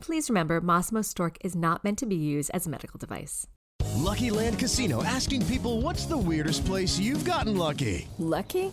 Please remember, Masimo Stork is not meant to be used as a medical device. Lucky Land Casino asking people what's the weirdest place you've gotten lucky? Lucky?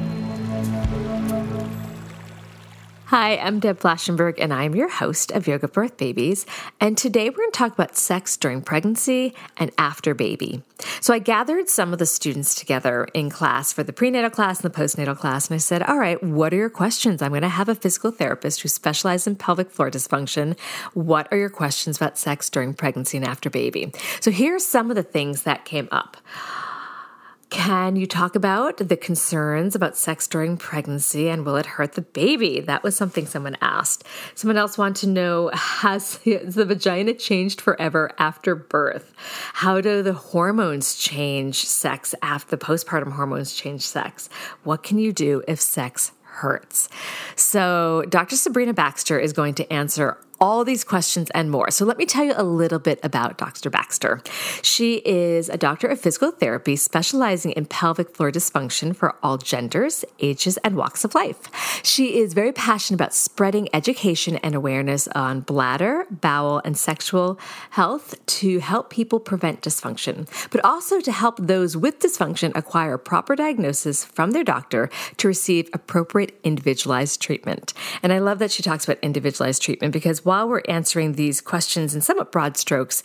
Hi, I'm Deb Flashenberg, and I'm your host of Yoga Birth Babies. And today we're going to talk about sex during pregnancy and after baby. So I gathered some of the students together in class for the prenatal class and the postnatal class, and I said, All right, what are your questions? I'm going to have a physical therapist who specializes in pelvic floor dysfunction. What are your questions about sex during pregnancy and after baby? So here's some of the things that came up. Can you talk about the concerns about sex during pregnancy and will it hurt the baby? That was something someone asked. Someone else wanted to know Has the vagina changed forever after birth? How do the hormones change sex after the postpartum hormones change sex? What can you do if sex hurts? So, Dr. Sabrina Baxter is going to answer all these questions and more. So let me tell you a little bit about Dr. Baxter. She is a doctor of physical therapy specializing in pelvic floor dysfunction for all genders, ages, and walks of life. She is very passionate about spreading education and awareness on bladder, bowel, and sexual health to help people prevent dysfunction, but also to help those with dysfunction acquire proper diagnosis from their doctor to receive appropriate individualized treatment. And I love that she talks about individualized treatment because while we're answering these questions in somewhat broad strokes,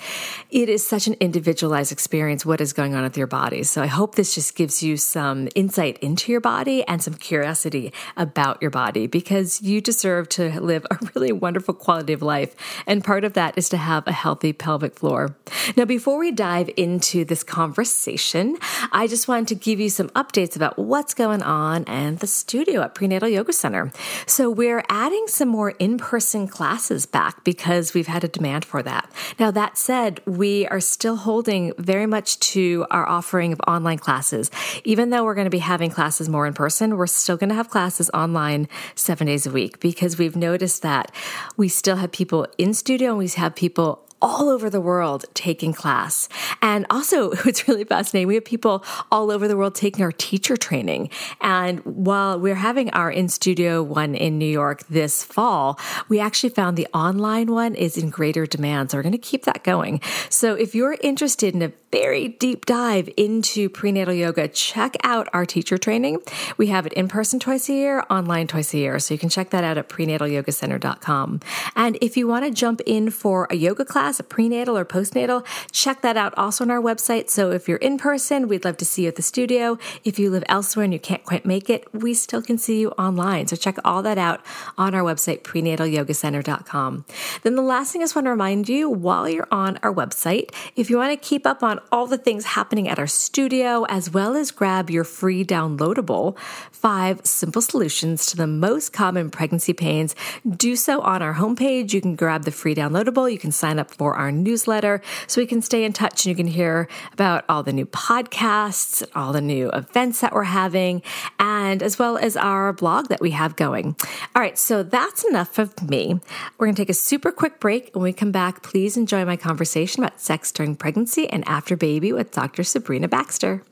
it is such an individualized experience what is going on with your body. So I hope this just gives you some insight into your body and some curiosity about your body because you deserve to live a really wonderful quality of life. And part of that is to have a healthy pelvic floor. Now, before we dive into this conversation, I just wanted to give you some updates about what's going on and the studio at Prenatal Yoga Center. So we're adding some more in-person classes back because we've had a demand for that. Now, that said, we are still holding very much to our offering of online classes. Even though we're going to be having classes more in person, we're still going to have classes online seven days a week because we've noticed that we still have people in studio and we have people all over the world taking class. And also, it's really fascinating. We have people all over the world taking our teacher training. And while we're having our in studio one in New York this fall, we actually found the online one is in greater demand. So we're going to keep that going. So if you're interested in a very deep dive into prenatal yoga, check out our teacher training. We have it in person twice a year, online twice a year. So you can check that out at prenatalyogacenter.com. And if you want to jump in for a yoga class, a prenatal or postnatal, check that out also on our website. So if you're in person, we'd love to see you at the studio. If you live elsewhere and you can't quite make it, we still can see you online. So check all that out on our website, prenatalyogacenter.com. Then the last thing I just want to remind you while you're on our website, if you want to keep up on all the things happening at our studio, as well as grab your free downloadable five simple solutions to the most common pregnancy pains, do so on our homepage. You can grab the free downloadable. You can sign up for our newsletter so we can stay in touch and you can hear about all the new podcasts, all the new events that we're having, and as well as our blog that we have going. All right, so that's enough of me. We're going to take a super quick break. When we come back, please enjoy my conversation about sex during pregnancy and after baby with Dr. Sabrina Baxter.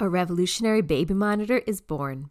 A revolutionary baby monitor is born.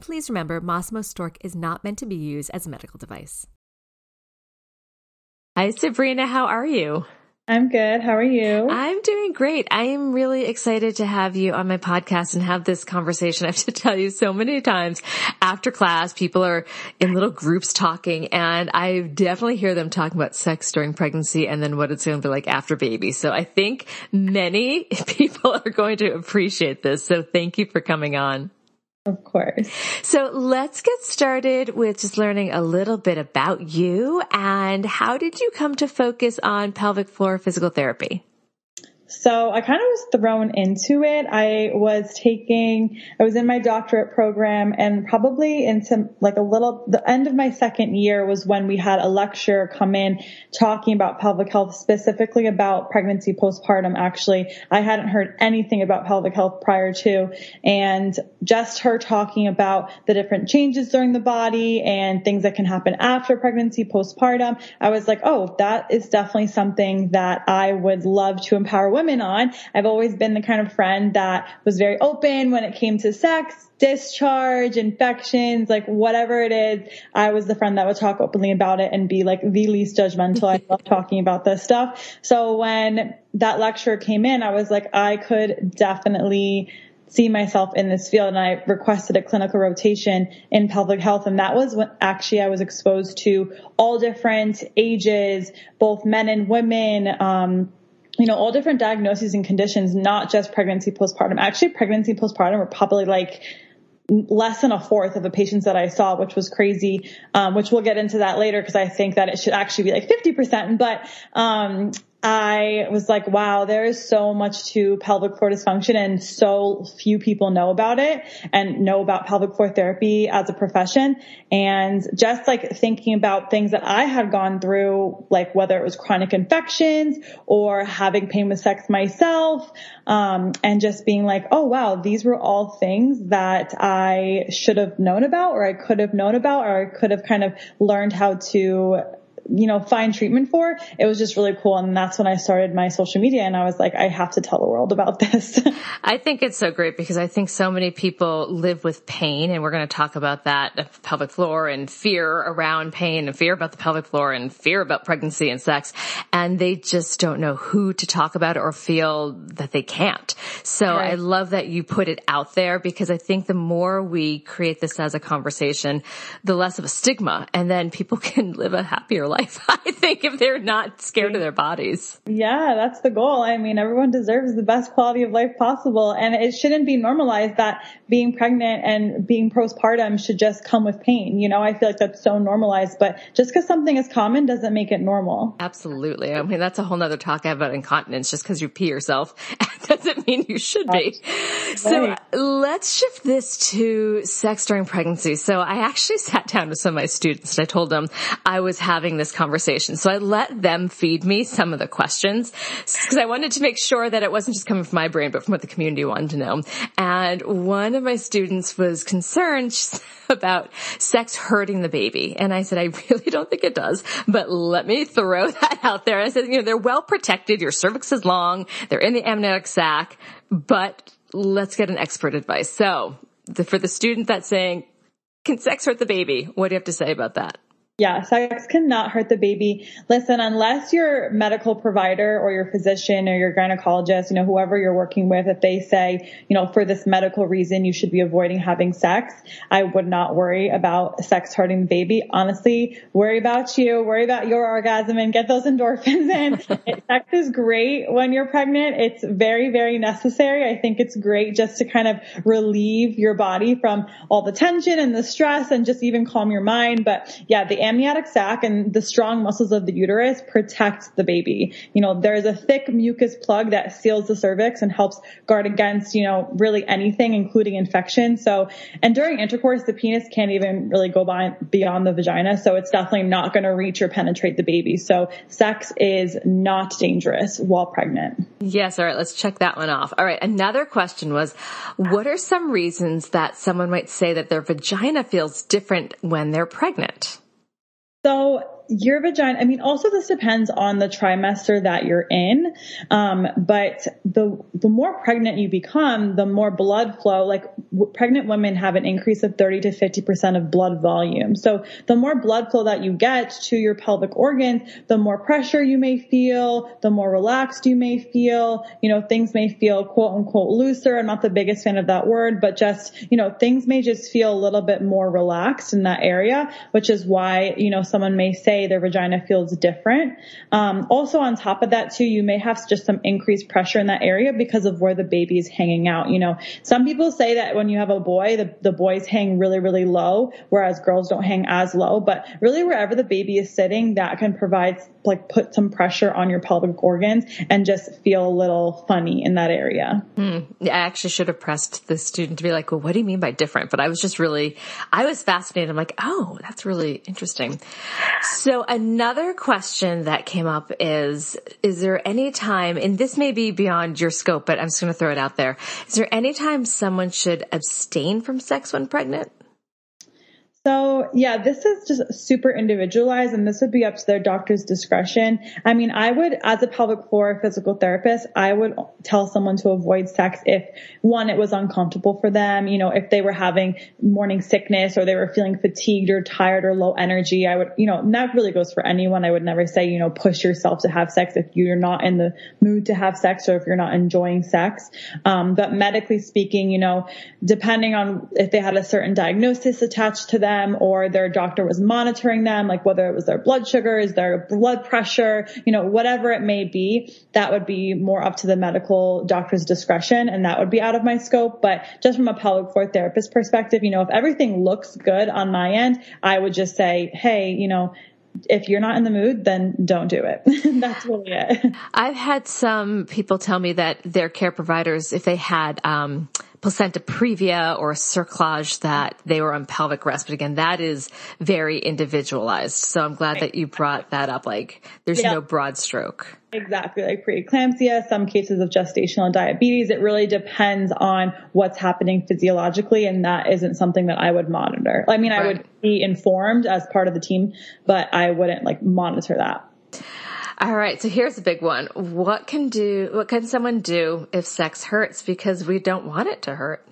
Please remember, Masimo Stork is not meant to be used as a medical device. Hi, Sabrina. How are you? I'm good. How are you? I'm doing great. I am really excited to have you on my podcast and have this conversation. I have to tell you so many times after class, people are in little groups talking and I definitely hear them talking about sex during pregnancy and then what it's going to be like after baby. So I think many people are going to appreciate this. So thank you for coming on. Of course. So let's get started with just learning a little bit about you and how did you come to focus on pelvic floor physical therapy? So I kind of was thrown into it. I was taking, I was in my doctorate program and probably into like a little, the end of my second year was when we had a lecture come in talking about pelvic health, specifically about pregnancy postpartum. Actually, I hadn't heard anything about pelvic health prior to and just her talking about the different changes during the body and things that can happen after pregnancy postpartum. I was like, oh, that is definitely something that I would love to empower women women on. I've always been the kind of friend that was very open when it came to sex, discharge, infections, like whatever it is. I was the friend that would talk openly about it and be like the least judgmental. I love talking about this stuff. So when that lecture came in, I was like, I could definitely see myself in this field and I requested a clinical rotation in pelvic health and that was when actually I was exposed to all different ages, both men and women, um, you know, all different diagnoses and conditions, not just pregnancy postpartum. Actually, pregnancy postpartum were probably like less than a fourth of the patients that I saw, which was crazy. Um, which we'll get into that later because I think that it should actually be like 50%. But, um, I was like, wow, there is so much to pelvic floor dysfunction and so few people know about it and know about pelvic floor therapy as a profession. And just like thinking about things that I had gone through, like whether it was chronic infections or having pain with sex myself, um, and just being like, oh wow, these were all things that I should have known about or I could have known about or I could have kind of learned how to you know, find treatment for, it was just really cool. And that's when I started my social media and I was like, I have to tell the world about this. I think it's so great because I think so many people live with pain and we're going to talk about that pelvic floor and fear around pain and fear about the pelvic floor and fear about pregnancy and sex. And they just don't know who to talk about or feel that they can't. So right. I love that you put it out there because I think the more we create this as a conversation, the less of a stigma and then people can live a happier life life, I think, if they're not scared of their bodies. Yeah, that's the goal. I mean, everyone deserves the best quality of life possible. And it shouldn't be normalized that being pregnant and being postpartum should just come with pain. You know, I feel like that's so normalized, but just because something is common doesn't make it normal. Absolutely. I mean, that's a whole nother talk about incontinence. Just because you pee yourself doesn't mean you should be. Right. So let's shift this to sex during pregnancy. So I actually sat down with some of my students and I told them I was having this conversation. So I let them feed me some of the questions because I wanted to make sure that it wasn't just coming from my brain, but from what the community wanted to know. And one of my students was concerned about sex hurting the baby. And I said, I really don't think it does, but let me throw that out there. I said, you know, they're well protected. Your cervix is long. They're in the amniotic sac, but let's get an expert advice. So the, for the student that's saying, can sex hurt the baby? What do you have to say about that? Yeah, sex cannot hurt the baby. Listen, unless your medical provider or your physician or your gynecologist, you know, whoever you're working with, if they say, you know, for this medical reason, you should be avoiding having sex, I would not worry about sex hurting the baby. Honestly, worry about you, worry about your orgasm and get those endorphins in. sex is great when you're pregnant. It's very, very necessary. I think it's great just to kind of relieve your body from all the tension and the stress and just even calm your mind. But yeah, the amniotic sac and the strong muscles of the uterus protect the baby. You know, there's a thick mucus plug that seals the cervix and helps guard against, you know, really anything, including infection. So, and during intercourse, the penis can't even really go by, beyond the vagina. So it's definitely not going to reach or penetrate the baby. So sex is not dangerous while pregnant. Yes. All right. Let's check that one off. All right. Another question was, what are some reasons that someone might say that their vagina feels different when they're pregnant? So your vagina, I mean, also this depends on the trimester that you're in. Um, but the, the more pregnant you become, the more blood flow, like w- pregnant women have an increase of 30 to 50% of blood volume. So the more blood flow that you get to your pelvic organs, the more pressure you may feel, the more relaxed you may feel, you know, things may feel quote unquote looser. I'm not the biggest fan of that word, but just, you know, things may just feel a little bit more relaxed in that area, which is why, you know, someone may say, their vagina feels different. Um, also on top of that too, you may have just some increased pressure in that area because of where the baby is hanging out. You know, some people say that when you have a boy, the, the boys hang really, really low, whereas girls don't hang as low, but really wherever the baby is sitting, that can provide like put some pressure on your pelvic organs and just feel a little funny in that area. Hmm. I actually should have pressed the student to be like, well, what do you mean by different? But I was just really, I was fascinated. I'm like, oh, that's really interesting. So another question that came up is, is there any time, and this may be beyond your scope, but I'm just going to throw it out there. Is there any time someone should abstain from sex when pregnant? So yeah, this is just super individualized and this would be up to their doctor's discretion. I mean, I would, as a pelvic floor physical therapist, I would tell someone to avoid sex if one, it was uncomfortable for them, you know, if they were having morning sickness or they were feeling fatigued or tired or low energy. I would, you know, that really goes for anyone. I would never say, you know, push yourself to have sex if you're not in the mood to have sex or if you're not enjoying sex. Um, but medically speaking, you know, depending on if they had a certain diagnosis attached to them, them or their doctor was monitoring them, like whether it was their blood sugars, their blood pressure, you know, whatever it may be, that would be more up to the medical doctor's discretion and that would be out of my scope. But just from a pelvic floor therapist perspective, you know, if everything looks good on my end, I would just say, hey, you know, if you're not in the mood, then don't do it. That's really it. I've had some people tell me that their care providers, if they had, um, placenta previa or cerclage that they were on pelvic rest. But again, that is very individualized. So I'm glad that you brought that up. Like there's yeah. no broad stroke. Exactly. Like preeclampsia, some cases of gestational diabetes. It really depends on what's happening physiologically. And that isn't something that I would monitor. I mean, right. I would be informed as part of the team, but I wouldn't like monitor that. All right. So here's a big one. What can do, what can someone do if sex hurts because we don't want it to hurt?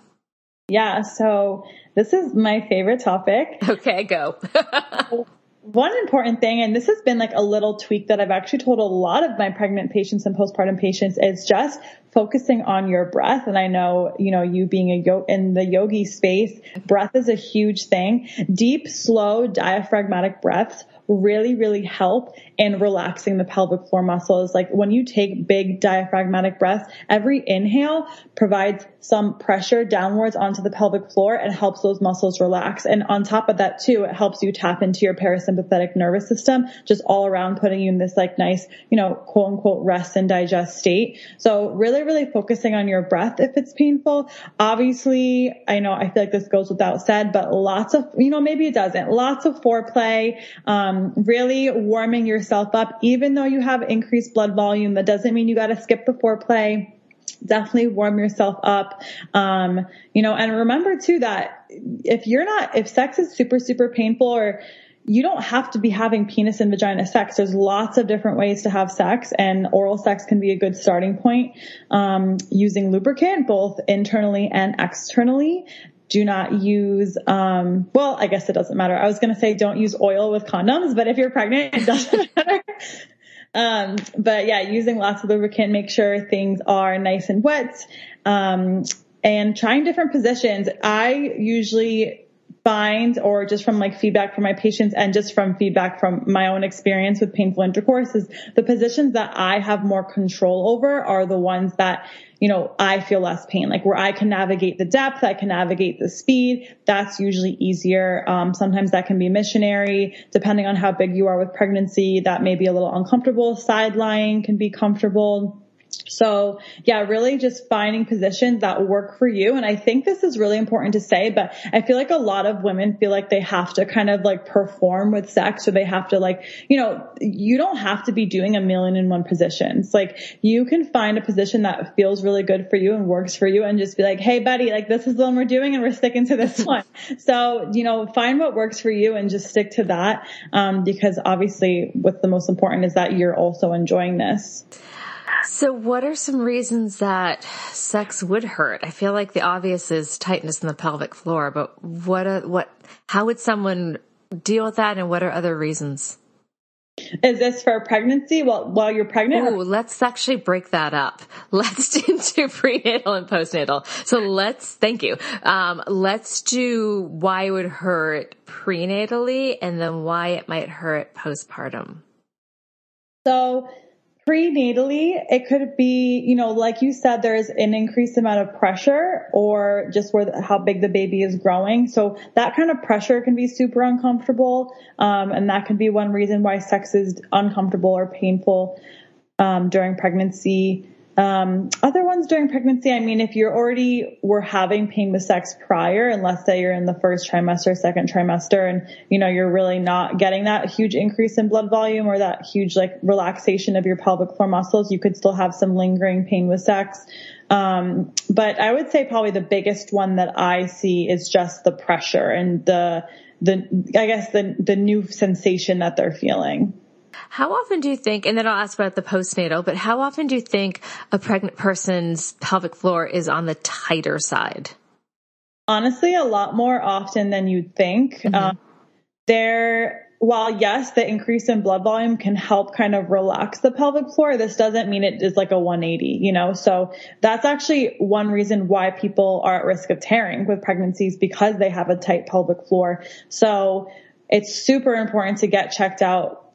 Yeah. So this is my favorite topic. Okay. Go. One important thing, and this has been like a little tweak that I've actually told a lot of my pregnant patients and postpartum patients is just focusing on your breath. And I know, you know, you being a yo- in the yogi space, breath is a huge thing. Deep, slow, diaphragmatic breaths really, really help in relaxing the pelvic floor muscles. Like when you take big diaphragmatic breaths, every inhale provides some pressure downwards onto the pelvic floor and helps those muscles relax. And on top of that too, it helps you tap into your parasympathetic nervous system, just all around putting you in this like nice, you know, quote unquote rest and digest state. So really, really focusing on your breath if it's painful. Obviously, I know I feel like this goes without said, but lots of, you know, maybe it doesn't. Lots of foreplay, um, really warming yourself up, even though you have increased blood volume. That doesn't mean you got to skip the foreplay definitely warm yourself up. Um, you know, and remember too that if you're not, if sex is super, super painful or you don't have to be having penis and vagina sex. There's lots of different ways to have sex and oral sex can be a good starting point. Um, using lubricant both internally and externally do not use, um, well, I guess it doesn't matter. I was going to say don't use oil with condoms, but if you're pregnant, it doesn't matter. Um, but yeah, using lots of lubricant, make sure things are nice and wet. Um, and trying different positions. I usually find or just from like feedback from my patients and just from feedback from my own experience with painful intercourse is the positions that I have more control over are the ones that, you know, I feel less pain, like where I can navigate the depth, I can navigate the speed. That's usually easier. Um, sometimes that can be missionary, depending on how big you are with pregnancy. That may be a little uncomfortable. Side lying can be comfortable. So yeah, really just finding positions that work for you. And I think this is really important to say, but I feel like a lot of women feel like they have to kind of like perform with sex or they have to like, you know, you don't have to be doing a million and one positions. Like you can find a position that feels really good for you and works for you and just be like, Hey buddy, like this is the one we're doing and we're sticking to this one. so, you know, find what works for you and just stick to that. Um, because obviously what's the most important is that you're also enjoying this. So, what are some reasons that sex would hurt? I feel like the obvious is tightness in the pelvic floor, but what, a, what, how would someone deal with that, and what are other reasons? Is this for pregnancy? Well, while you're pregnant? Ooh, let's actually break that up. Let's do prenatal and postnatal. So let's, thank you. Um, let's do why it would hurt prenatally and then why it might hurt postpartum. So Prenatally, it could be, you know, like you said, there's an increased amount of pressure or just where the, how big the baby is growing. So that kind of pressure can be super uncomfortable. Um, and that can be one reason why sex is uncomfortable or painful, um, during pregnancy. Um, other ones during pregnancy, I mean, if you're already were having pain with sex prior, and let's say you're in the first trimester, second trimester, and you know you're really not getting that huge increase in blood volume or that huge like relaxation of your pelvic floor muscles, you could still have some lingering pain with sex. Um, but I would say probably the biggest one that I see is just the pressure and the the I guess the the new sensation that they're feeling. How often do you think, and then I'll ask about the postnatal, but how often do you think a pregnant person's pelvic floor is on the tighter side? Honestly, a lot more often than you'd think. Mm-hmm. Um, there, while yes, the increase in blood volume can help kind of relax the pelvic floor, this doesn't mean it is like a 180, you know? So that's actually one reason why people are at risk of tearing with pregnancies because they have a tight pelvic floor. So it's super important to get checked out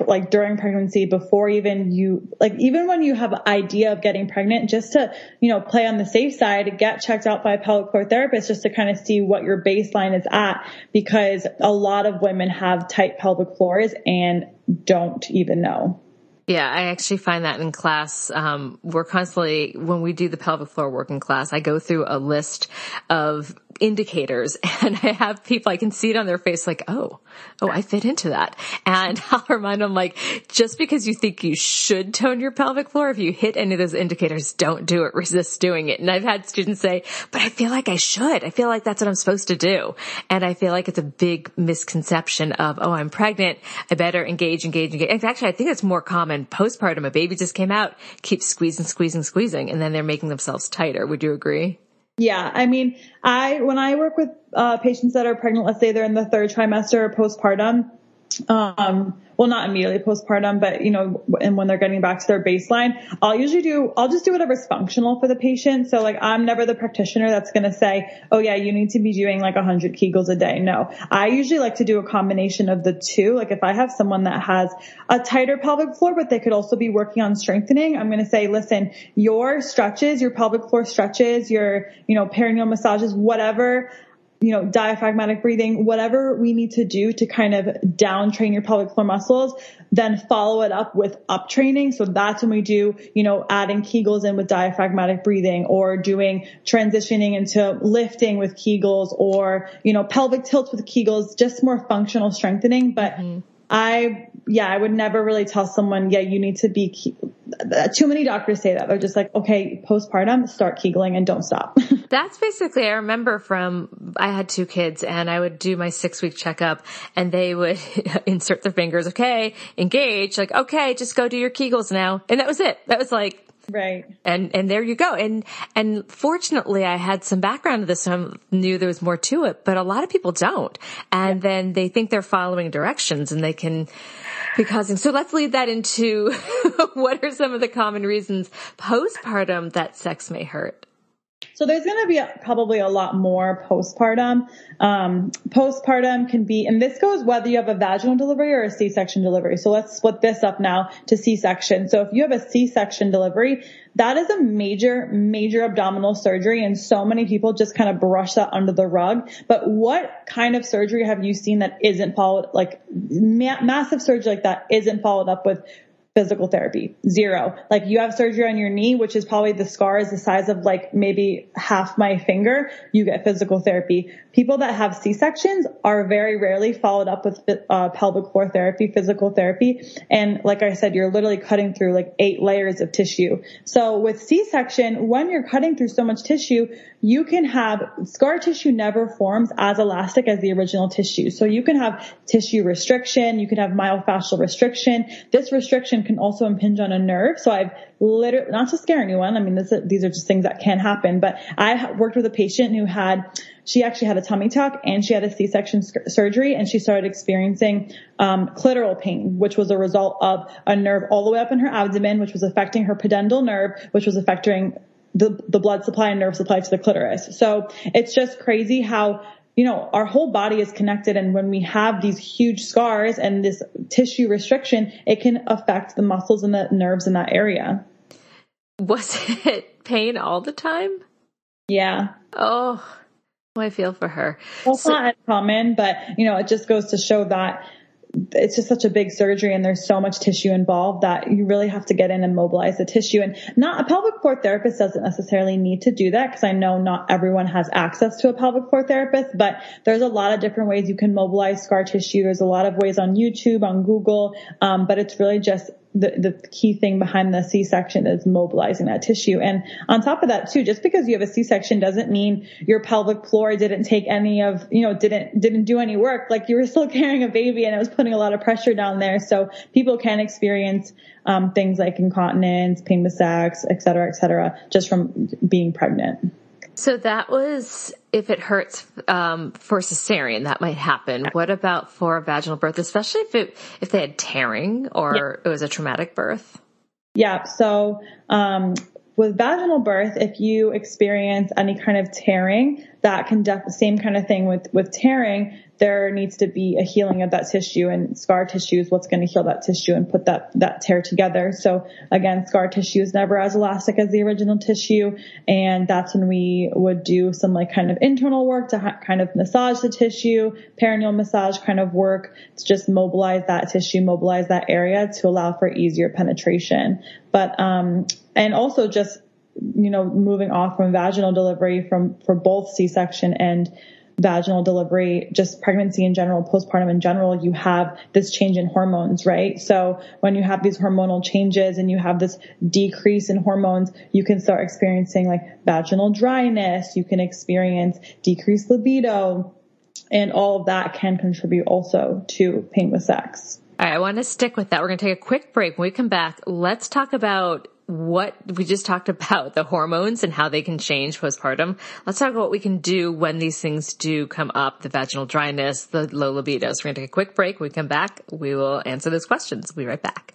like during pregnancy before even you like even when you have idea of getting pregnant just to you know play on the safe side get checked out by a pelvic floor therapist just to kind of see what your baseline is at because a lot of women have tight pelvic floors and don't even know yeah, I actually find that in class. Um, we're constantly, when we do the pelvic floor work in class, I go through a list of indicators and I have people, I can see it on their face like, oh, oh, I fit into that. And I'll remind them like, just because you think you should tone your pelvic floor, if you hit any of those indicators, don't do it, resist doing it. And I've had students say, but I feel like I should. I feel like that's what I'm supposed to do. And I feel like it's a big misconception of, oh, I'm pregnant. I better engage, engage, engage. Actually, I think it's more common postpartum. A baby just came out, keep squeezing, squeezing, squeezing, and then they're making themselves tighter. Would you agree? Yeah, I mean, I when I work with uh, patients that are pregnant, let's say they're in the third trimester or postpartum, um, well, not immediately postpartum, but you know, and when they're getting back to their baseline, I'll usually do, I'll just do whatever's functional for the patient. So like, I'm never the practitioner that's going to say, oh yeah, you need to be doing like hundred Kegels a day. No, I usually like to do a combination of the two. Like if I have someone that has a tighter pelvic floor, but they could also be working on strengthening, I'm going to say, listen, your stretches, your pelvic floor stretches, your, you know, perineal massages, whatever, you know, diaphragmatic breathing, whatever we need to do to kind of down train your pelvic floor muscles, then follow it up with up training. So that's when we do, you know, adding Kegels in with diaphragmatic breathing or doing transitioning into lifting with Kegels or, you know, pelvic tilts with Kegels, just more functional strengthening. But mm-hmm. I, yeah, I would never really tell someone, yeah, you need to be, too many doctors say that. They're just like, okay, postpartum, start Kegling and don't stop. That's basically, I remember from, I had two kids and I would do my six week checkup and they would insert their fingers, okay, engage, like, okay, just go do your Kegels now. And that was it. That was like, Right. And and there you go. And and fortunately I had some background to this so I knew there was more to it, but a lot of people don't. And yeah. then they think they're following directions and they can be causing. So let's lead that into what are some of the common reasons postpartum that sex may hurt? So there's going to be a, probably a lot more postpartum. Um, postpartum can be, and this goes whether you have a vaginal delivery or a C-section delivery. So let's split this up now to C-section. So if you have a C-section delivery, that is a major, major abdominal surgery and so many people just kind of brush that under the rug. But what kind of surgery have you seen that isn't followed, like ma- massive surgery like that isn't followed up with physical therapy. Zero. Like you have surgery on your knee, which is probably the scar is the size of like maybe half my finger. You get physical therapy. People that have C-sections are very rarely followed up with uh, pelvic floor therapy, physical therapy. And like I said, you're literally cutting through like eight layers of tissue. So with C-section, when you're cutting through so much tissue, you can have scar tissue never forms as elastic as the original tissue. So you can have tissue restriction. You can have myofascial restriction. This restriction can also impinge on a nerve. So I've literally, not to scare anyone. I mean, this, these are just things that can happen, but I worked with a patient who had, she actually had a tummy tuck and she had a C-section surgery and she started experiencing um, clitoral pain, which was a result of a nerve all the way up in her abdomen, which was affecting her pudendal nerve, which was affecting the, the blood supply and nerve supply to the clitoris. So it's just crazy how, you know, our whole body is connected. And when we have these huge scars and this tissue restriction, it can affect the muscles and the nerves in that area. Was it pain all the time? Yeah. Oh, I feel for her. Well, it's so, not common, but you know, it just goes to show that it's just such a big surgery and there's so much tissue involved that you really have to get in and mobilize the tissue. And not a pelvic floor therapist doesn't necessarily need to do that because I know not everyone has access to a pelvic floor therapist, but there's a lot of different ways you can mobilize scar tissue. There's a lot of ways on YouTube, on Google, um, but it's really just the, the key thing behind the C-section is mobilizing that tissue. And on top of that too, just because you have a C-section doesn't mean your pelvic floor didn't take any of, you know, didn't, didn't do any work. Like you were still carrying a baby and it was putting a lot of pressure down there. So people can experience, um, things like incontinence, pain with sex, et cetera, et cetera, just from being pregnant. So that was if it hurts um, for cesarean, that might happen. What about for a vaginal birth, especially if it if they had tearing or yeah. it was a traumatic birth? Yeah. So um, with vaginal birth, if you experience any kind of tearing, that can def- same kind of thing with with tearing there needs to be a healing of that tissue and scar tissue is what's going to heal that tissue and put that, that tear together. So again, scar tissue is never as elastic as the original tissue. And that's when we would do some like kind of internal work to ha- kind of massage the tissue, perineal massage kind of work to just mobilize that tissue, mobilize that area to allow for easier penetration. But, um, and also just, you know, moving off from vaginal delivery from, for both C-section and vaginal delivery, just pregnancy in general, postpartum in general, you have this change in hormones, right? So when you have these hormonal changes and you have this decrease in hormones, you can start experiencing like vaginal dryness. You can experience decreased libido and all of that can contribute also to pain with sex. All right, I want to stick with that. We're going to take a quick break. When we come back, let's talk about what we just talked about the hormones and how they can change postpartum. Let's talk about what we can do when these things do come up, the vaginal dryness, the low libido. So we're going to take a quick break. When we come back, we will answer those questions. We'll be right back.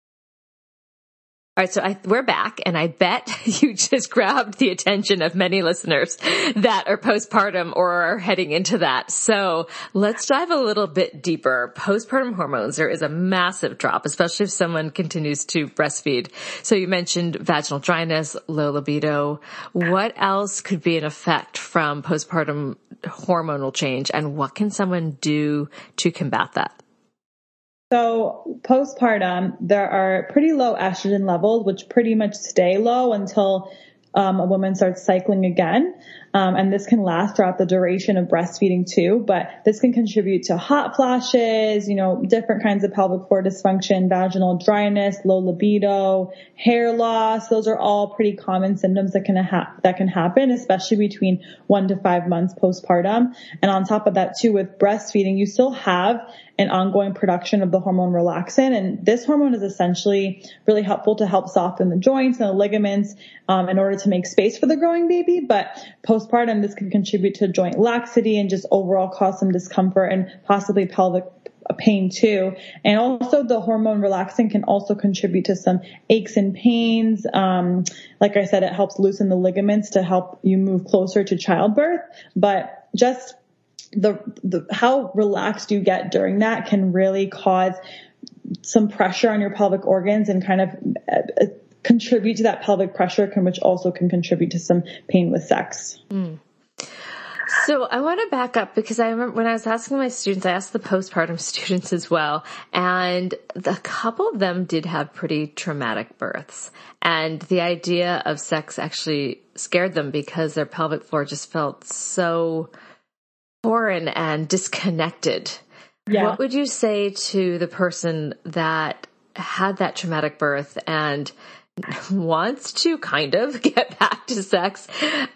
All right, so I, we're back, and I bet you just grabbed the attention of many listeners that are postpartum or are heading into that. So let's dive a little bit deeper. Postpartum hormones, there is a massive drop, especially if someone continues to breastfeed. So you mentioned vaginal dryness, low libido. What else could be an effect from postpartum hormonal change, and what can someone do to combat that? So postpartum, there are pretty low estrogen levels, which pretty much stay low until um, a woman starts cycling again. Um, and this can last throughout the duration of breastfeeding too, but this can contribute to hot flashes, you know, different kinds of pelvic floor dysfunction, vaginal dryness, low libido, hair loss. Those are all pretty common symptoms that can ha- that can happen, especially between one to five months postpartum. And on top of that too, with breastfeeding, you still have an ongoing production of the hormone relaxin. And this hormone is essentially really helpful to help soften the joints and the ligaments um, in order to make space for the growing baby. But postpartum, this can contribute to joint laxity and just overall cause some discomfort and possibly pelvic pain too. And also the hormone relaxin can also contribute to some aches and pains. Um, like I said, it helps loosen the ligaments to help you move closer to childbirth. But just the, the how relaxed you get during that can really cause some pressure on your pelvic organs and kind of uh, contribute to that pelvic pressure can which also can contribute to some pain with sex. Mm. So I want to back up because I remember when I was asking my students, I asked the postpartum students as well, and a couple of them did have pretty traumatic births. And the idea of sex actually scared them because their pelvic floor just felt so foreign and disconnected. Yeah. What would you say to the person that had that traumatic birth and wants to kind of get back to sex,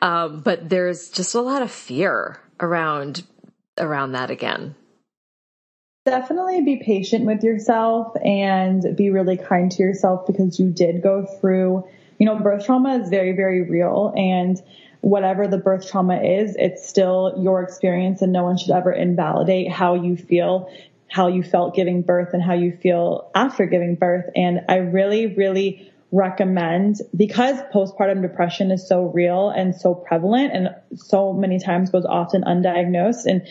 um, but there's just a lot of fear around around that again? Definitely be patient with yourself and be really kind to yourself because you did go through, you know, birth trauma is very, very real and whatever the birth trauma is, it's still your experience and no one should ever invalidate how you feel, how you felt giving birth and how you feel after giving birth. And I really, really recommend because postpartum depression is so real and so prevalent and so many times goes often undiagnosed and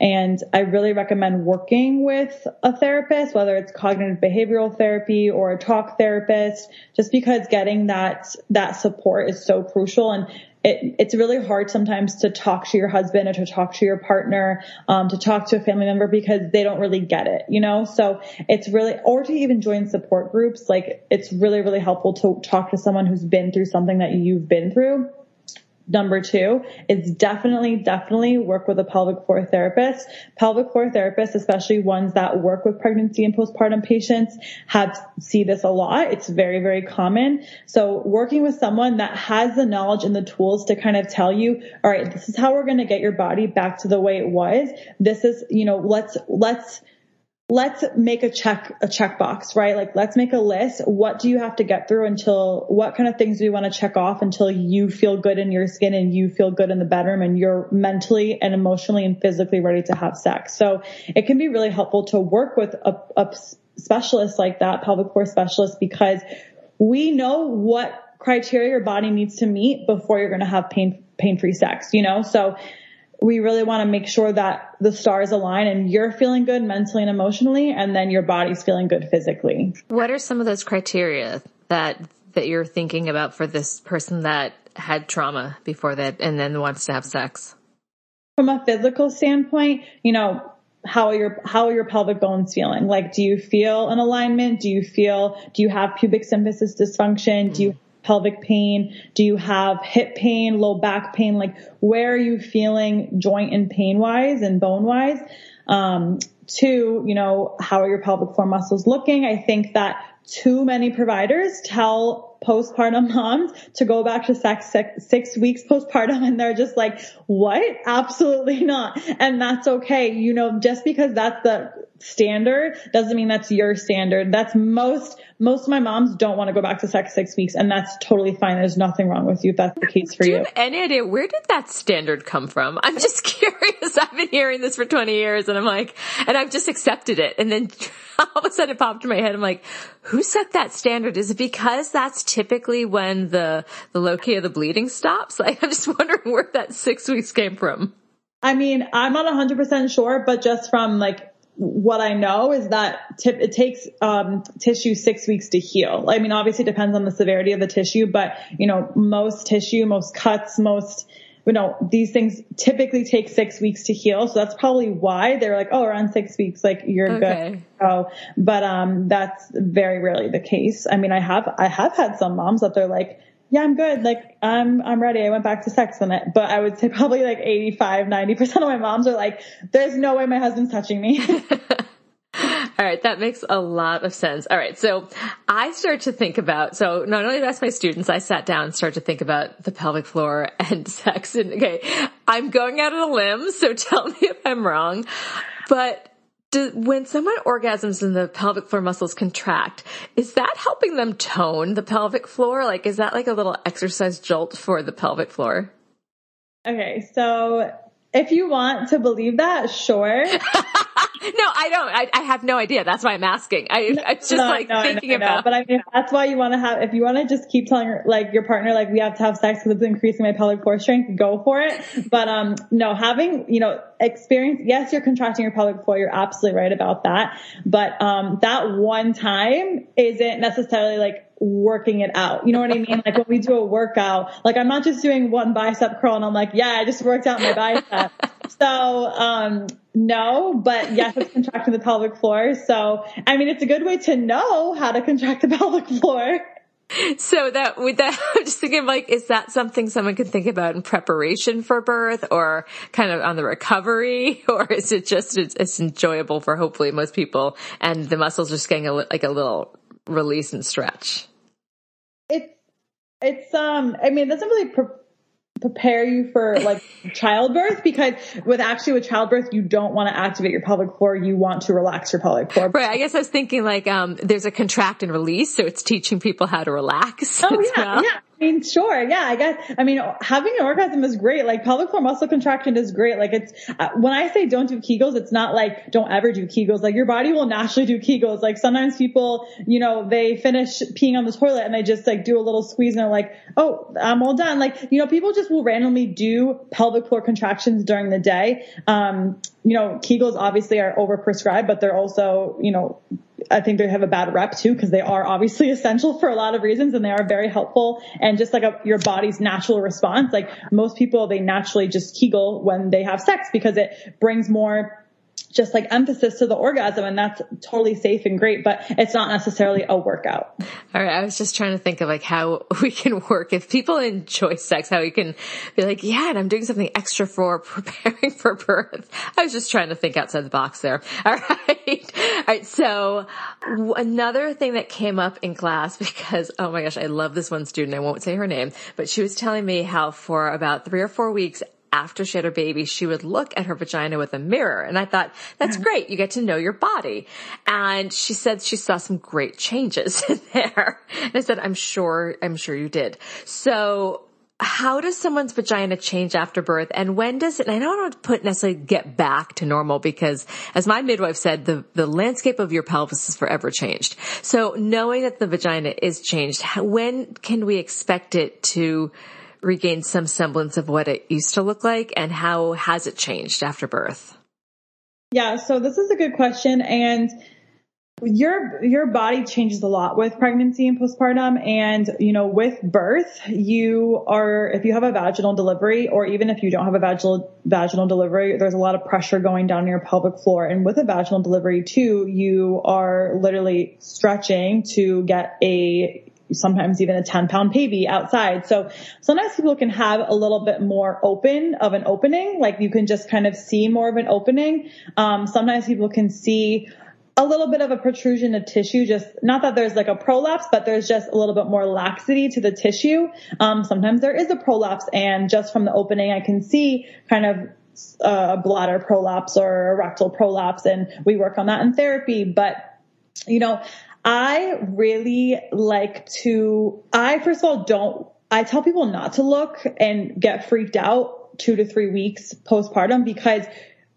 and I really recommend working with a therapist, whether it's cognitive behavioral therapy or a talk therapist, just because getting that, that support is so crucial. And it, it's really hard sometimes to talk to your husband or to talk to your partner, um, to talk to a family member because they don't really get it, you know? So it's really, or to even join support groups, like it's really, really helpful to talk to someone who's been through something that you've been through Number two is definitely, definitely work with a pelvic floor therapist. Pelvic floor therapists, especially ones that work with pregnancy and postpartum patients have see this a lot. It's very, very common. So working with someone that has the knowledge and the tools to kind of tell you, all right, this is how we're going to get your body back to the way it was. This is, you know, let's, let's, let's make a check, a checkbox, right? Like let's make a list. What do you have to get through until what kind of things do you want to check off until you feel good in your skin and you feel good in the bedroom and you're mentally and emotionally and physically ready to have sex. So it can be really helpful to work with a, a specialist like that, pelvic floor specialist, because we know what criteria your body needs to meet before you're going to have pain, pain-free sex, you know? So we really want to make sure that the stars align and you're feeling good mentally and emotionally and then your body's feeling good physically. What are some of those criteria that that you're thinking about for this person that had trauma before that and then wants to have sex? From a physical standpoint, you know, how are your how are your pelvic bones feeling? Like do you feel an alignment? Do you feel do you have pubic symphysis dysfunction? Do you pelvic pain? Do you have hip pain, low back pain? Like where are you feeling joint and pain wise and bone wise? Um, two, you know, how are your pelvic floor muscles looking? I think that too many providers tell postpartum moms to go back to sex six, six, weeks postpartum and they're just like, what? Absolutely not. And that's okay. You know, just because that's the standard doesn't mean that's your standard. That's most, most of my moms don't want to go back to sex six weeks and that's totally fine. There's nothing wrong with you if that's the case for Do you. you have any idea where did that standard come from? I'm just curious. I've been hearing this for 20 years and I'm like, and I've just accepted it. And then all of a sudden it popped in my head. I'm like, who set that standard? Is it because that's typically when the, the lochia of the bleeding stops? Like, I'm just wondering where that six weeks came from. I mean, I'm not 100% sure, but just from like what I know is that tip, it takes um, tissue six weeks to heal. I mean, obviously it depends on the severity of the tissue, but you know, most tissue, most cuts, most you know, these things typically take six weeks to heal. So that's probably why they're like, oh, around six weeks, like you're Okay. good. Oh, but, um, that's very rarely the case. I mean, I have, I have had some moms that they're like, yeah, I'm good. Like, I'm, I'm ready. I went back to sex on it, but I would say probably like 85, 90% of my moms are like, there's no way my husband's touching me. All right, that makes a lot of sense. All right, so I start to think about, so not only did I ask my students, I sat down and started to think about the pelvic floor and sex. And okay, I'm going out on a limb, so tell me if I'm wrong. But do, when someone orgasms and the pelvic floor muscles contract, is that helping them tone the pelvic floor? Like, is that like a little exercise jolt for the pelvic floor? okay. So if you want to believe that, sure. No, I don't. I, I have no idea. That's why I'm asking. I, it's just No, like no, thinking about. But I mean, that's why you want to have, if you want to just keep telling your, like your partner, like we have to have sex because it's increasing my pelvic floor strength, go for it. But, um, no, having, you know, experience, yes, you're contracting your pelvic floor. You're absolutely right about that. But, um, that one time isn't necessarily like working it out. You know what I mean? Like when we do a workout, like I'm not just doing one bicep curl and I'm like, yeah, I just worked out my bicep. so, um, no, but yes, it's contracting the pelvic floor. So, I mean, it's a good way to know how to contract the pelvic floor. So that with that, I'm just thinking like, is that something someone could think about in preparation for birth or kind of on the recovery? Or is it just, it's, it's enjoyable for hopefully most people and the muscles are just getting a, like a little release and stretch? It's, it's, um, I mean, it doesn't really pre- prepare you for like childbirth because with actually with childbirth, you don't want to activate your pelvic floor. You want to relax your pelvic floor. Right. I guess I was thinking like, um, there's a contract and release. So it's teaching people how to relax. Oh yeah, well. yeah. I mean, sure, yeah. I guess. I mean, having an orgasm is great. Like pelvic floor muscle contraction is great. Like it's uh, when I say don't do Kegels, it's not like don't ever do Kegels. Like your body will naturally do Kegels. Like sometimes people, you know, they finish peeing on the toilet and they just like do a little squeeze and they're like, oh, I'm all done. Like you know, people just will randomly do pelvic floor contractions during the day. Um, you know, Kegels obviously are overprescribed, but they're also, you know, I think they have a bad rep too because they are obviously essential for a lot of reasons and they are very helpful and just like a, your body's natural response. Like most people, they naturally just Kegel when they have sex because it brings more just like emphasis to the orgasm and that's totally safe and great, but it's not necessarily a workout. All right. I was just trying to think of like how we can work if people enjoy sex, how we can be like, yeah, and I'm doing something extra for preparing for birth. I was just trying to think outside the box there. All right. All right. So another thing that came up in class because, oh my gosh, I love this one student. I won't say her name, but she was telling me how for about three or four weeks after she had her baby, she would look at her vagina with a mirror. And I thought, that's great. You get to know your body. And she said she saw some great changes in there. And I said, I'm sure, I'm sure you did. So how does someone's vagina change after birth and when does it, and I don't want to put necessarily get back to normal because as my midwife said, the, the landscape of your pelvis is forever changed. So knowing that the vagina is changed, when can we expect it to regain some semblance of what it used to look like and how has it changed after birth? Yeah, so this is a good question and your your body changes a lot with pregnancy and postpartum and you know with birth you are if you have a vaginal delivery or even if you don't have a vaginal vaginal delivery there's a lot of pressure going down your pelvic floor and with a vaginal delivery too you are literally stretching to get a sometimes even a 10 pound baby outside. So sometimes people can have a little bit more open of an opening, like you can just kind of see more of an opening. Um, sometimes people can see a little bit of a protrusion of tissue, just not that there's like a prolapse, but there's just a little bit more laxity to the tissue. Um, sometimes there is a prolapse and just from the opening, I can see kind of uh, a bladder prolapse or a rectal prolapse and we work on that in therapy. But, you know, I really like to, I first of all don't, I tell people not to look and get freaked out two to three weeks postpartum because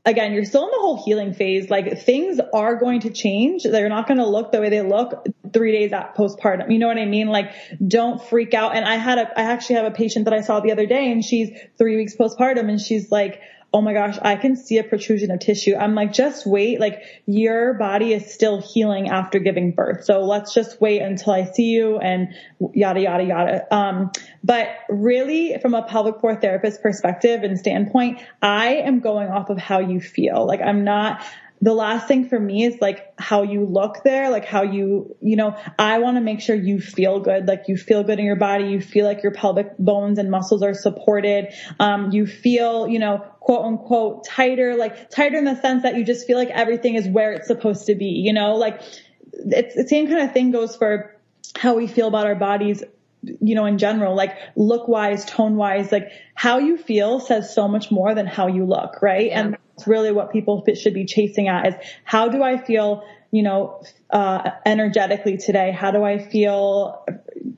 again, you're still in the whole healing phase. Like things are going to change. They're not going to look the way they look three days at postpartum. You know what I mean? Like don't freak out. And I had a, I actually have a patient that I saw the other day and she's three weeks postpartum and she's like, oh my gosh, I can see a protrusion of tissue. I'm like, just wait. Like your body is still healing after giving birth. So let's just wait until I see you and yada, yada, yada. Um, but really from a pelvic floor therapist perspective and standpoint, I am going off of how you feel. Like I'm not, the last thing for me is like how you look there, like how you, you know, I want to make sure you feel good, like you feel good in your body, you feel like your pelvic bones and muscles are supported, um, you feel, you know, quote unquote tighter, like tighter in the sense that you just feel like everything is where it's supposed to be, you know, like it's the same kind of thing goes for how we feel about our bodies you know, in general, like look wise, tone wise, like how you feel says so much more than how you look, right? Yeah. And that's really what people should be chasing at is how do I feel, you know, uh, energetically today? How do I feel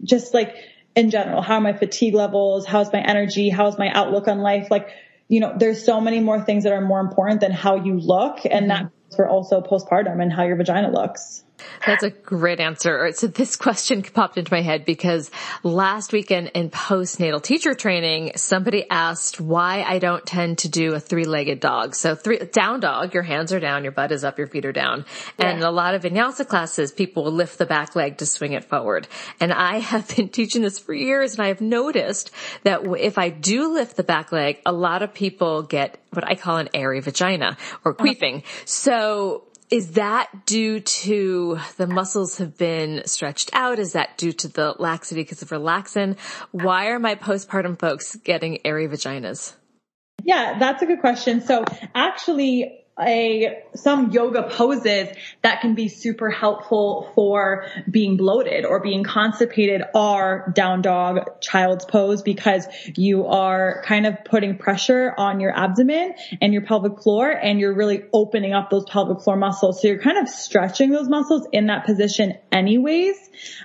just like in general? How are my fatigue levels? How's my energy? How's my outlook on life? Like, you know, there's so many more things that are more important than how you look. And mm-hmm. that's for also postpartum and how your vagina looks. That's a great answer. So this question popped into my head because last weekend in postnatal teacher training, somebody asked why I don't tend to do a three-legged dog. So three, down dog, your hands are down, your butt is up, your feet are down. Yeah. And a lot of vinyasa classes, people will lift the back leg to swing it forward. And I have been teaching this for years and I have noticed that if I do lift the back leg, a lot of people get what I call an airy vagina or uh-huh. queefing. So is that due to the muscles have been stretched out? Is that due to the laxity because of relaxin? Why are my postpartum folks getting airy vaginas? Yeah, that's a good question. So actually, a some yoga poses that can be super helpful for being bloated or being constipated are down dog child's pose because you are kind of putting pressure on your abdomen and your pelvic floor and you're really opening up those pelvic floor muscles. So you're kind of stretching those muscles in that position anyways.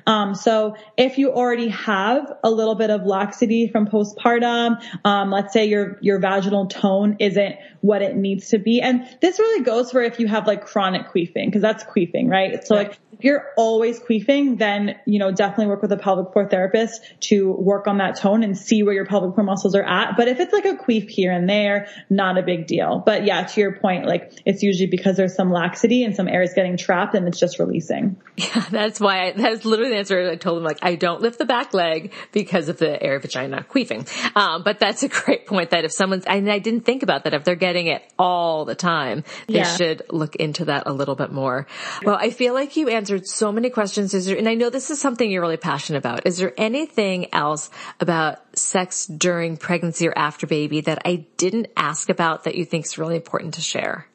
Um, so if you already have a little bit of laxity from postpartum um, let's say your your vaginal tone isn't what it needs to be. And this really goes for if you have like chronic queefing, because that's queefing, right? So like if you're always queefing, then, you know, definitely work with a pelvic floor therapist to work on that tone and see where your pelvic floor muscles are at. But if it's like a queef here and there, not a big deal. But yeah, to your point, like it's usually because there's some laxity and some air is getting trapped and it's just releasing. Yeah, that's why I, that's literally the answer I told them. Like, I don't lift the back leg because of the air vagina queefing. Um, but that's a great point that if someone's, and I didn't think about that, if they're getting it all the time, they yeah. should look into that a little bit more. Well, I feel like you answered so many questions. Is there, and I know this is something you're really passionate about. Is there anything else about sex during pregnancy or after baby that I didn't ask about that you think is really important to share?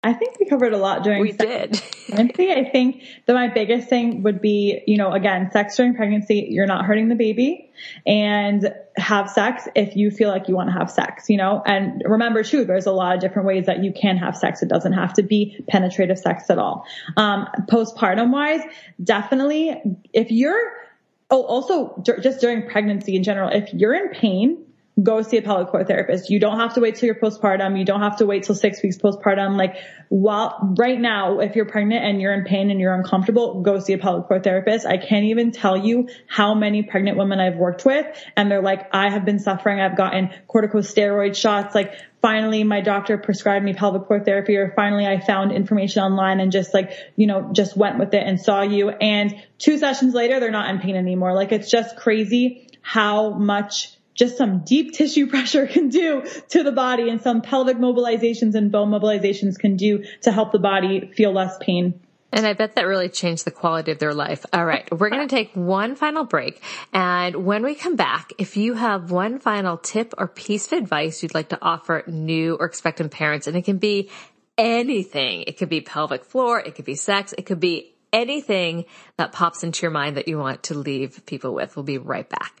I think we covered a lot during we did. pregnancy. I think that my biggest thing would be, you know, again, sex during pregnancy, you're not hurting the baby and have sex if you feel like you want to have sex, you know, and remember too, there's a lot of different ways that you can have sex. It doesn't have to be penetrative sex at all. Um, postpartum wise, definitely if you're, oh, also just during pregnancy in general, if you're in pain, go see a pelvic floor therapist. You don't have to wait till you're postpartum. You don't have to wait till six weeks postpartum. Like while right now, if you're pregnant and you're in pain and you're uncomfortable, go see a pelvic floor therapist. I can't even tell you how many pregnant women I've worked with and they're like, I have been suffering. I've gotten corticosteroid shots. Like finally my doctor prescribed me pelvic floor therapy or finally I found information online and just like, you know, just went with it and saw you. And two sessions later, they're not in pain anymore. Like it's just crazy how much just some deep tissue pressure can do to the body and some pelvic mobilizations and bone mobilizations can do to help the body feel less pain. And I bet that really changed the quality of their life. All right. We're going to take one final break. And when we come back, if you have one final tip or piece of advice you'd like to offer new or expectant parents, and it can be anything. It could be pelvic floor. It could be sex. It could be anything that pops into your mind that you want to leave people with. We'll be right back.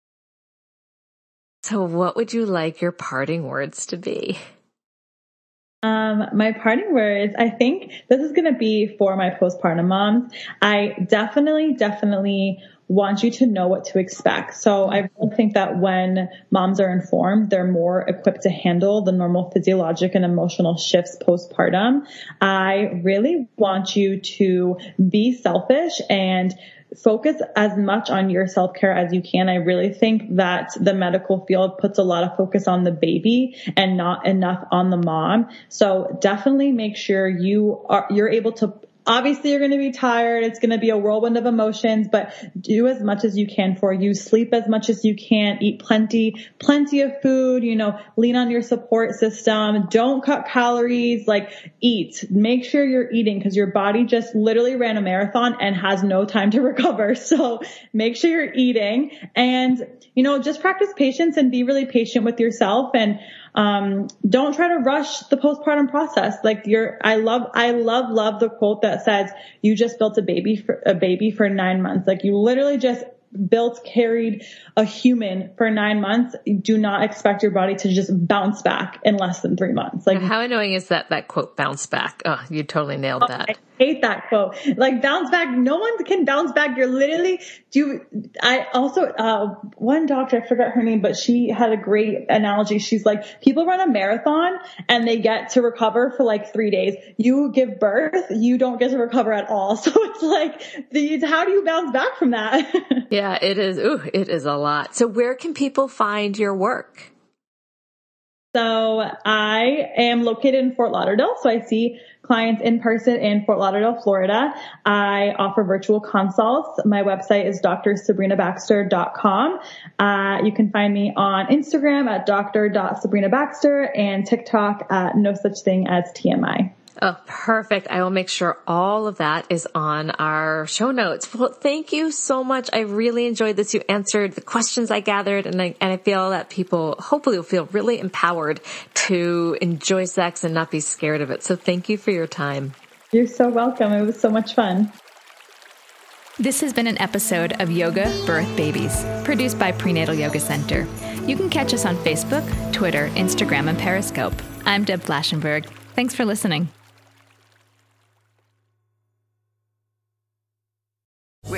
So, what would you like your parting words to be? Um, my parting words, I think this is going to be for my postpartum moms. I definitely, definitely want you to know what to expect. So I think that when moms are informed, they're more equipped to handle the normal physiologic and emotional shifts postpartum. I really want you to be selfish and focus as much on your self care as you can. I really think that the medical field puts a lot of focus on the baby and not enough on the mom. So definitely make sure you are, you're able to obviously you're going to be tired. It's going to be a whirlwind of emotions, but do as much as you can for you. Sleep as much as you can. Eat plenty, plenty of food, you know, lean on your support system. Don't cut calories, like eat. Make sure you're eating because your body just literally ran a marathon and has no time to recover. So make sure you're eating and, you know, just practice patience and be really patient with yourself and, um, don't try to rush the postpartum process. Like you're, I love, I love, love the quote that says you just built a baby for a baby for nine months. Like you literally just built, carried a human for nine months. Do not expect your body to just bounce back in less than three months. Like how annoying is that, that quote bounce back? Oh, you totally nailed that. Hate that quote. Like bounce back. No one can bounce back. You're literally do. I also, uh, one doctor, I forgot her name, but she had a great analogy. She's like, people run a marathon and they get to recover for like three days. You give birth, you don't get to recover at all. So it's like, the, how do you bounce back from that? yeah, it is. Ooh, it is a lot. So where can people find your work? So I am located in Fort Lauderdale. So I see clients in person in Fort Lauderdale, Florida. I offer virtual consults. My website is drsabrinabaxter.com. Uh, you can find me on Instagram at dr.sabrinabaxter and TikTok at no such thing as TMI. Oh, perfect. I will make sure all of that is on our show notes. Well, thank you so much. I really enjoyed this. You answered the questions I gathered and I, and I feel that people hopefully will feel really empowered to enjoy sex and not be scared of it. So thank you for your time. You're so welcome. It was so much fun. This has been an episode of Yoga Birth Babies, produced by Prenatal Yoga Center. You can catch us on Facebook, Twitter, Instagram, and Periscope. I'm Deb Flashenberg. Thanks for listening.